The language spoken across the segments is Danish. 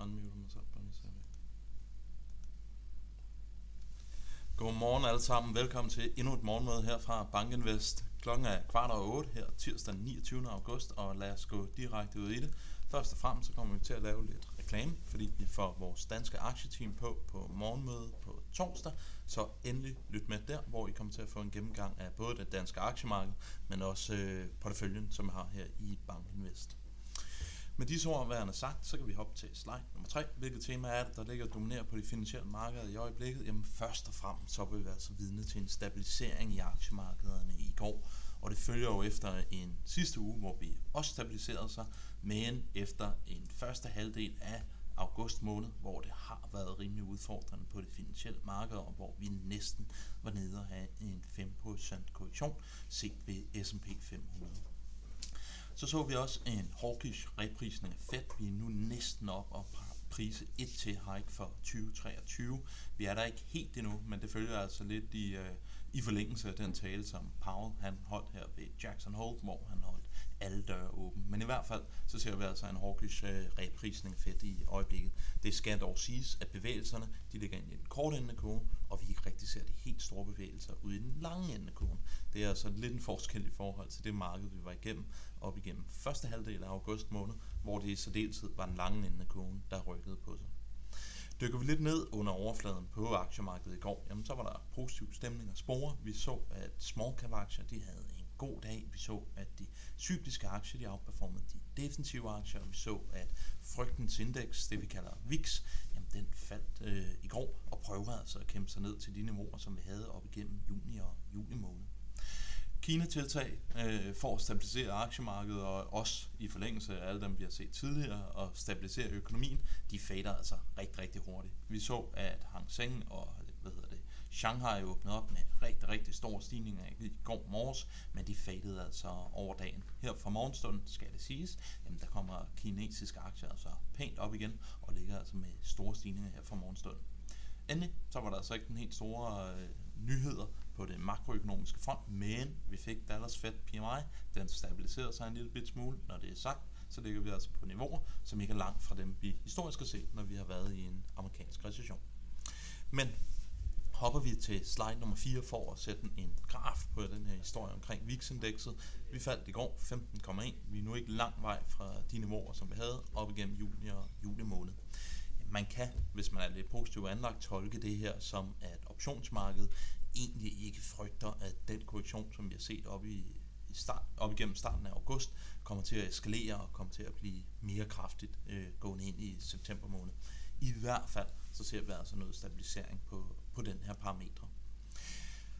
unmute mig selv. Bare lige så. Godmorgen alle sammen. Velkommen til endnu et morgenmøde her fra Bankinvest. Klokken er kvart over 8 her tirsdag 29. august, og lad os gå direkte ud i det. Først og fremmest så kommer vi til at lave lidt reklame, fordi vi får vores danske aktieteam på på morgenmødet på torsdag. Så endelig lyt med der, hvor I kommer til at få en gennemgang af både det danske aktiemarked, men også øh, porteføljen, som vi har her i Bankinvest. Med disse ord værende sagt, så kan vi hoppe til slide nummer 3. Hvilket tema er det, der ligger og dominerer på de finansielle markeder i øjeblikket? Jamen først og fremmest så vil vi altså vidne til en stabilisering i aktiemarkederne i går. Og det følger jo efter en sidste uge, hvor vi også stabiliserede sig, men efter en første halvdel af august måned, hvor det har været rimelig udfordrende på det finansielle marked, og hvor vi næsten var nede at have en 5% korrektion set ved S&P 500. Så så vi også en hawkish reprisning af Fed. Vi er nu næsten op og prise 1 til hike for 2023. Vi er der ikke helt endnu, men det følger altså lidt i, øh, i forlængelse af den tale, som Powell han holdt her ved Jackson Hole, hvor han holdt alle døre åbne. Men i hvert fald, så ser vi altså en hawkish øh, reprisning fedt i øjeblikket. Det skal dog siges, at bevægelserne de ligger ind i den korte ende af kurven, og vi ikke rigtig ser de helt store bevægelser ude i den lange ende af kurven. Det er altså lidt en forskel i forhold til det marked, vi var igennem op igennem første halvdel af august måned, hvor det i særdeleshed var den lange ende af kurven, der rykkede på sig. Dykker vi lidt ned under overfladen på aktiemarkedet i går, jamen så var der positiv stemning og spore. Vi så, at small cap aktier de havde en god dag. Vi så, at de cykliske aktier de outperformede de defensive aktier. Vi så, at frygtens indeks, det vi kalder VIX, jamen den faldt øh, i går og prøver altså at kæmpe sig ned til de niveauer, som vi havde op igennem juni og juli måned. Kina-tiltag øh, for at stabilisere aktiemarkedet, og også i forlængelse af alle dem, vi har set tidligere, og stabilisere økonomien, de fader altså rigtig, rigtig hurtigt. Vi så, at Hang Seng og Shanghai åbnede op med rigtig, rigtig store stigninger i går morges, men de fadede altså over dagen. Her fra morgenstunden skal det siges, jamen der kommer kinesiske aktier altså pænt op igen, og ligger altså med store stigninger her fra morgenstunden. Endelig så var der altså ikke den helt store øh, nyheder på det makroøkonomiske front, men vi fik Dallas Fed PMI, den stabiliserede sig en lille bit smule, når det er sagt, så ligger vi altså på niveauer, som ikke er langt fra dem, vi historisk har set, når vi har været i en amerikansk recession. Men hopper vi til slide nummer 4 for at sætte en graf på den her historie omkring VIX-indekset. Vi faldt i går 15,1. Vi er nu ikke lang vej fra de niveauer, som vi havde op igennem juni og juli måned. Man kan, hvis man er lidt positivt anlagt, tolke det her som, at optionsmarkedet egentlig ikke frygter, at den korrektion, som vi har set op, i, i start, op igennem starten af august, kommer til at eskalere og kommer til at blive mere kraftigt øh, gående ind i september måned. I hvert fald så ser vi altså noget stabilisering på, på den her parametre.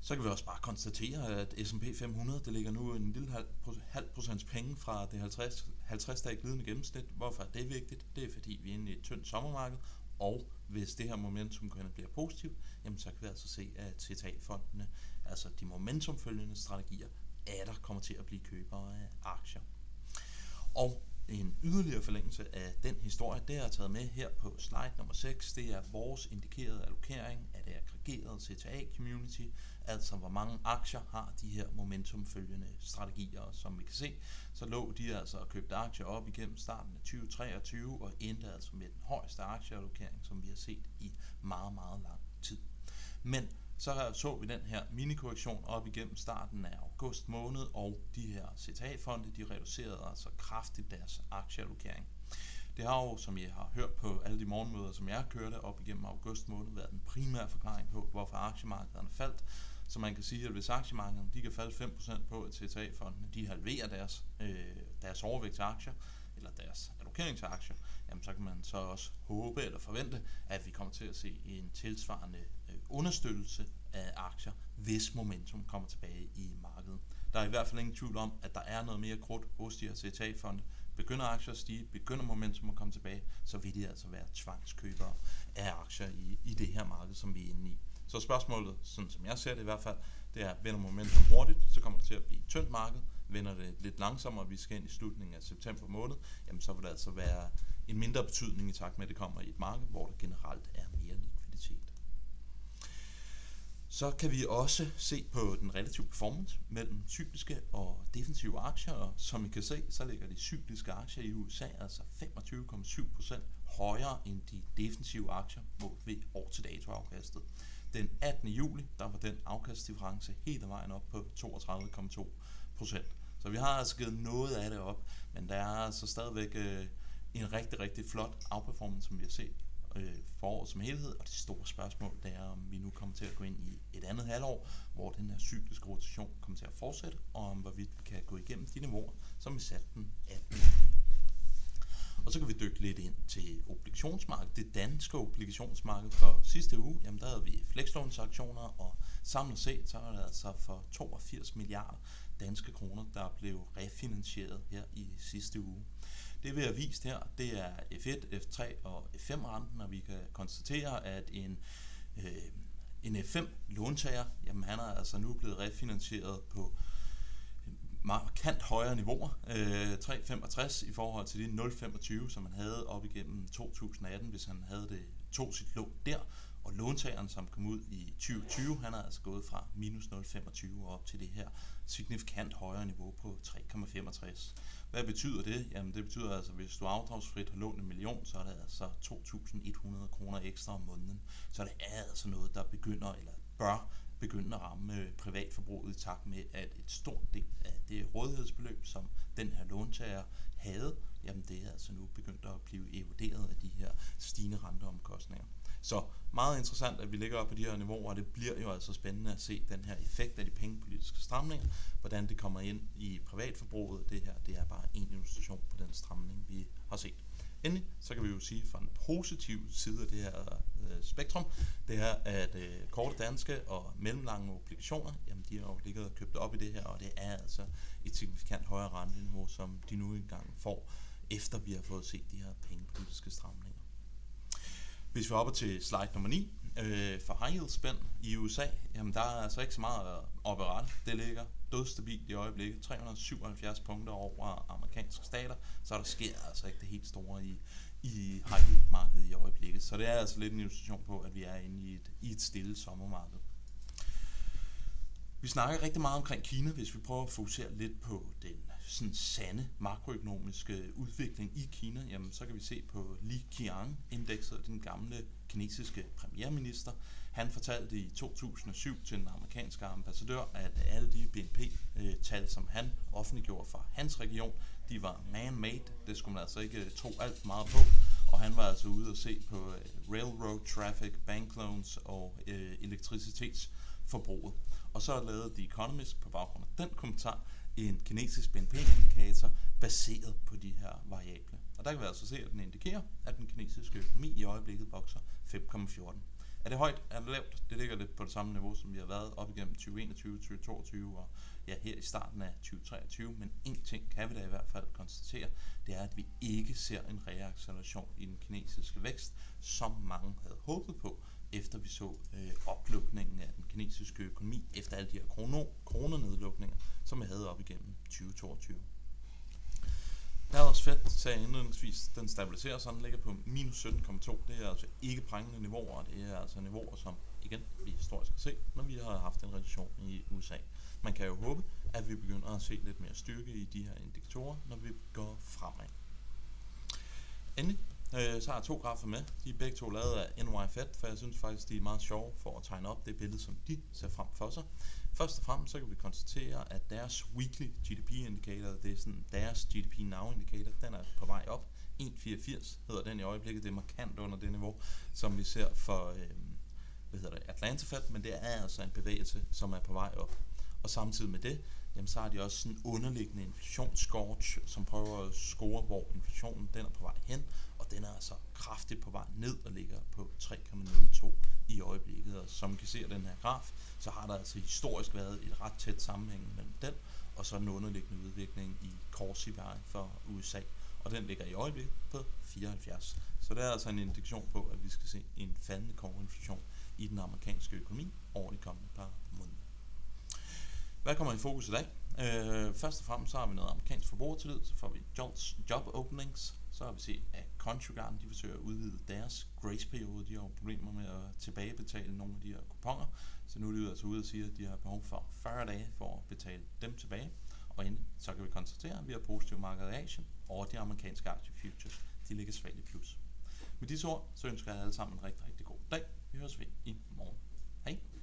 Så kan vi også bare konstatere, at S&P 500 det ligger nu en lille halv, procents penge fra det 50, 50 dage glidende gennemsnit. Hvorfor er det vigtigt? Det er fordi vi er inde i et tyndt sommermarked, og hvis det her momentum kan blive positivt, jamen så kan vi altså se, at CTA-fondene, altså de momentumfølgende strategier, er der kommer til at blive købere af aktier. Og en yderligere forlængelse af den historie, det er taget med her på slide nummer 6. Det er vores indikerede allokering af det aggregerede CTA-community, altså hvor mange aktier har de her momentumfølgende strategier. Som vi kan se, så lå de altså og købte aktier op igennem starten af 2023 og endte altså med den højeste aktieallokering, som vi har set i meget, meget lang tid. Men så så vi den her minikorrektion op igennem starten af august måned, og de her CTA-fonde, de reducerede altså kraftigt deres aktieallokering. Det har jo, som jeg har hørt på alle de morgenmøder, som jeg kørte op igennem august måned, været den primære forklaring på, hvorfor aktiemarkederne faldt. Så man kan sige, at hvis aktiemarkederne de kan falde 5% på, at CTA-fondene de halverer deres, øh, deres overvægt til aktier, eller deres allokeringsaktier, jamen så kan man så også håbe eller forvente, at vi kommer til at se en tilsvarende øh, understøttelse af aktier, hvis momentum kommer tilbage i markedet. Der er i hvert fald ingen tvivl om, at der er noget mere krudt hos de her CTA-fonde. Begynder aktier at stige, begynder momentum at komme tilbage, så vil de altså være tvangskøbere af aktier i, i det her marked, som vi er inde i. Så spørgsmålet, sådan som jeg ser det i hvert fald, det er, vender momentum hurtigt, så kommer det til at blive et tyndt marked. Vender det lidt langsommere, og vi skal ind i slutningen af september måned, jamen så vil det altså være en mindre betydning i takt med, at det kommer i et marked, hvor der generelt er mere likviditet. Så kan vi også se på den relative performance mellem cykliske og defensive aktier, og som I kan se, så ligger de cykliske aktier i USA altså 25,7% højere end de defensive aktier målt ved år til dato afkastet. Den 18. juli, der var den afkastdifference helt vejen op på 32,2 procent. Så vi har altså givet noget af det op, men der er altså stadigvæk øh, en rigtig, rigtig flot outperformance, som vi har set øh, foråret som helhed, og det store spørgsmål det er, om vi nu kommer til at gå ind i et andet halvår, hvor den her cykliske rotation kommer til at fortsætte, og om hvorvidt vi kan gå igennem de niveauer, som vi satte den 18. Så kan vi dykke lidt ind til obligationsmarkedet. Det danske obligationsmarked for sidste uge, jamen der havde vi flekslånsaktioner, og samlet set, så er det altså for 82 milliarder danske kroner, der blev refinansieret her i sidste uge. Det vi har vist her, det er F1, F3 og F5-renten, og vi kan konstatere, at en, øh, en F5-låntager, jamen han er altså nu blevet refinansieret på markant højere niveauer, øh, 3,65 i forhold til de 0,25, som man havde op igennem 2018, hvis han havde det to sit lån der, og låntageren, som kom ud i 2020, han er altså gået fra minus 0,25 op til det her signifikant højere niveau på 3,65. Hvad betyder det? Jamen det betyder altså, at hvis du afdragsfrit har lånt en million, så er det altså 2.100 kroner ekstra om måneden. Så det er altså noget, der begynder, eller bør begynde at ramme øh, privatforbruget i takt med, at et stort del det rådighedsbeløb, som den her låntager havde, jamen det er altså nu begyndt at blive eroderet af de her stigende renteomkostninger. Så meget interessant, at vi ligger op på de her niveauer, og det bliver jo altså spændende at se den her effekt af de pengepolitiske stramninger, hvordan det kommer ind i privatforbruget. Det her, det er bare en illustration på den stramning, vi har set. Endelig, så kan vi jo sige fra en positiv side af det her øh, spektrum, det er, at øh, korte danske og mellemlange obligationer, jamen de har jo ligget og købt op i det her, og det er altså et signifikant højere renteniveau, som de nu engang får, efter vi har fået set de her pengepolitiske stramninger. Hvis vi hopper til slide nummer 9, øh, for high yield spænd i USA, jamen der er altså ikke så meget øh, op ad. Det ligger dødstabilt i øjeblikket. 377 punkter over amerikanske stater, så der sker altså ikke det helt store i, i high yield markedet i øjeblikket. Så det er altså lidt en illustration på, at vi er inde i et, i et stille sommermarked. Vi snakker rigtig meget omkring Kina, hvis vi prøver at fokusere lidt på den sådan sande makroøkonomiske udvikling i Kina, jamen så kan vi se på Li Qiang-indekset, den gamle kinesiske premierminister. Han fortalte i 2007 til den amerikanske ambassadør, at alle de BNP-tal, som han offentliggjorde for hans region, de var man-made. Det skulle man altså ikke øh, tro alt for meget på. Og han var altså ude og se på øh, railroad traffic, bank loans og øh, elektricitetsforbruget. Og så lavede The Economist på baggrund af den kommentar en kinesisk BNP-indikator baseret på de her variable. Og der kan vi altså se, at den indikerer, at den kinesiske økonomi i øjeblikket vokser 5,14. Er det højt? Er det lavt? Det ligger lidt på det samme niveau, som vi har været op igennem 2021, 2022 og ja, her i starten af 2023. Men en ting kan vi da i hvert fald konstatere, det er, at vi ikke ser en reacceleration i den kinesiske vækst, som mange havde håbet på, efter vi så øh, oplukningen af den kinesiske økonomi, efter alle de her krono, kronenedlukninger, som vi havde op igennem 2022. Dallas Fed sagde indledningsvis, den stabiliserer sig, den ligger på minus 17,2. Det er altså ikke prængende niveauer, det er altså niveauer, som igen vi historisk har set, når vi har haft en recession i USA. Man kan jo håbe, at vi begynder at se lidt mere styrke i de her indikatorer, når vi går fremad. Endelig Øh, så har jeg to grafer med. De er begge to lavet af NY Fed, for jeg synes faktisk, de er meget sjove for at tegne op det billede, som de ser frem for sig. Først og fremmest så kan vi konstatere, at deres weekly GDP-indikator, det er sådan deres GDP Now-indikator, den er på vej op. 1,84 hedder den i øjeblikket. Det er markant under det niveau, som vi ser for øh, hvad hedder det, Atlanta Fed, men det er altså en bevægelse, som er på vej op. Og samtidig med det, jamen så har de også sådan underliggende inflationsscorch, som prøver at score, hvor inflationen den er på vej hen, og den er altså kraftigt på vej ned og ligger på 3,02 i øjeblikket. Og som I kan se af den her graf, så har der altså historisk været et ret tæt sammenhæng mellem den og så den underliggende udvikling i core CPI for USA. Og den ligger i øjeblikket på 74. Så det er altså en indikation på, at vi skal se en faldende core inflation i den amerikanske økonomi over de kommende par. Hvad kommer i fokus i dag? Øh, først og fremmest så har vi noget amerikansk forbrugertillid, så får vi jobs, job openings, så har vi set, at Countrygarden de forsøger at udvide deres grace-periode. De har jo problemer med at tilbagebetale nogle af de her kuponer, så nu er de altså ude og sige, at de har behov for 40 dage for at betale dem tilbage. Og inden så kan vi konstatere, at vi har positiv markedreaktion, i Asien, og de amerikanske aktie futures, de ligger svagt i plus. Med disse ord, så ønsker jeg alle sammen en rigtig, rigtig god dag. Vi høres ved i morgen. Hej!